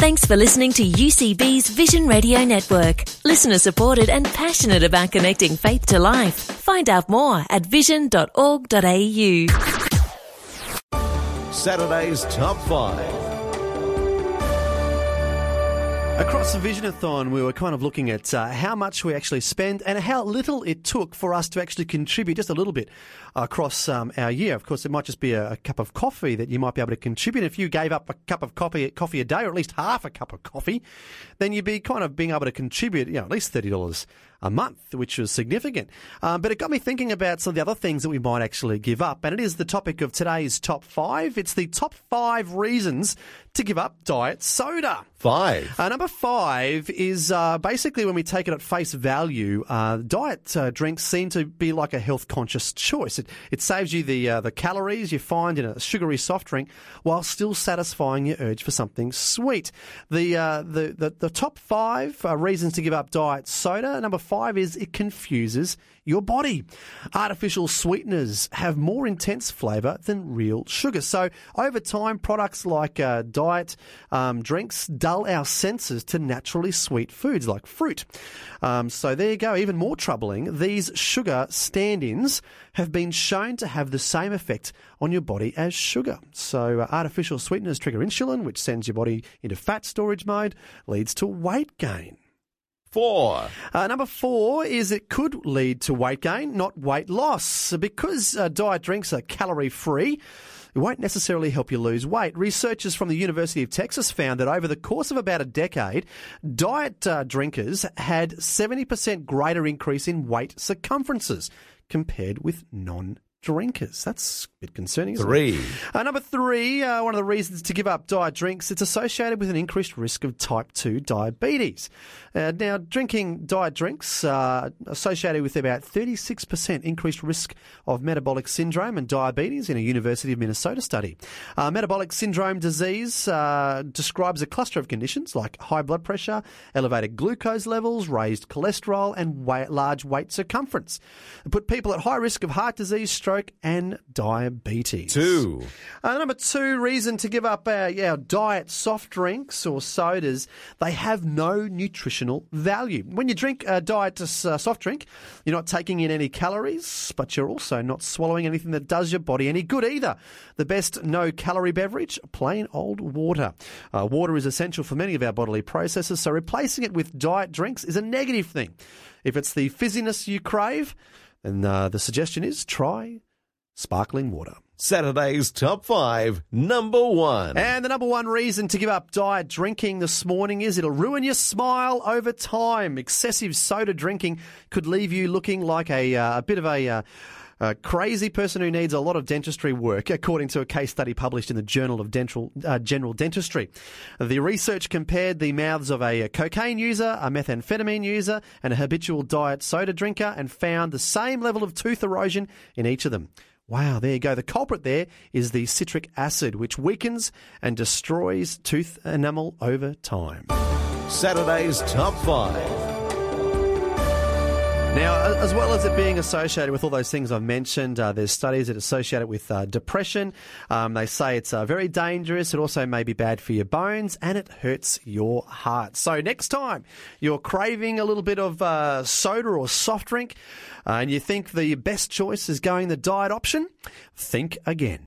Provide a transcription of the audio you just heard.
Thanks for listening to UCB's Vision Radio Network. Listener supported and passionate about connecting faith to life. Find out more at vision.org.au. Saturday's Top 5. Across the Visionathon, we were kind of looking at uh, how much we actually spend and how little it took for us to actually contribute just a little bit across um, our year. Of course, it might just be a, a, cup of coffee that you might be able to contribute. If you gave up a cup of coffee, coffee a day, or at least half a cup of coffee, then you'd be kind of being able to contribute, you know, at least thirty dollars a month, which was significant. Um, but it got me thinking about some of the other things that we might actually give up, and it is the topic of today's top five. It's the top five reasons to give up diet soda. Five. Uh, number five is uh, basically when we take it at face value, uh, diet uh, drinks seem to be like a health conscious choice. It, it saves you the uh, the calories you find in a sugary soft drink while still satisfying your urge for something sweet. The uh, the, the, the top five reasons to give up diet soda. Number five is it confuses your body. Artificial sweeteners have more intense flavour than real sugar. So over time, products like uh, diet um, drinks dull our senses to naturally sweet foods like fruit. Um, so there you go. Even more troubling, these sugar stand-ins have been shown to have the same effect on your body as sugar. So uh, artificial sweeteners trigger insulin, which sends your body into fat storage mode, leads to weight gain. Four. Uh, number four is it could lead to weight gain, not weight loss. Because uh, diet drinks are calorie free, it won't necessarily help you lose weight. Researchers from the University of Texas found that over the course of about a decade, diet uh, drinkers had 70% greater increase in weight circumferences compared with non drinkers. That's a bit concerning. three. Uh, number three, uh, one of the reasons to give up diet drinks, it's associated with an increased risk of type 2 diabetes. Uh, now, drinking diet drinks uh, associated with about 36% increased risk of metabolic syndrome and diabetes in a University of Minnesota study. Uh, metabolic syndrome disease uh, describes a cluster of conditions like high blood pressure, elevated glucose levels, raised cholesterol, and weight, large weight circumference. It put people at high risk of heart disease, stroke, and diabetes. Two. Uh, number two reason to give up our, our diet soft drinks or sodas, they have no nutritional value. When you drink a diet uh, soft drink, you're not taking in any calories, but you're also not swallowing anything that does your body any good either. The best no calorie beverage, plain old water. Uh, water is essential for many of our bodily processes, so replacing it with diet drinks is a negative thing. If it's the fizziness you crave, and uh, the suggestion is try sparkling water. Saturday's top five, number one. And the number one reason to give up diet drinking this morning is it'll ruin your smile over time. Excessive soda drinking could leave you looking like a, uh, a bit of a. Uh, a crazy person who needs a lot of dentistry work, according to a case study published in the Journal of Dental, uh, General Dentistry. The research compared the mouths of a cocaine user, a methamphetamine user, and a habitual diet soda drinker and found the same level of tooth erosion in each of them. Wow, there you go. The culprit there is the citric acid, which weakens and destroys tooth enamel over time. Saturday's Top 5. Now, as well as it being associated with all those things I've mentioned, uh, there's studies that associate it with uh, depression. Um, they say it's uh, very dangerous. It also may be bad for your bones and it hurts your heart. So next time you're craving a little bit of uh, soda or soft drink uh, and you think the best choice is going the diet option, think again.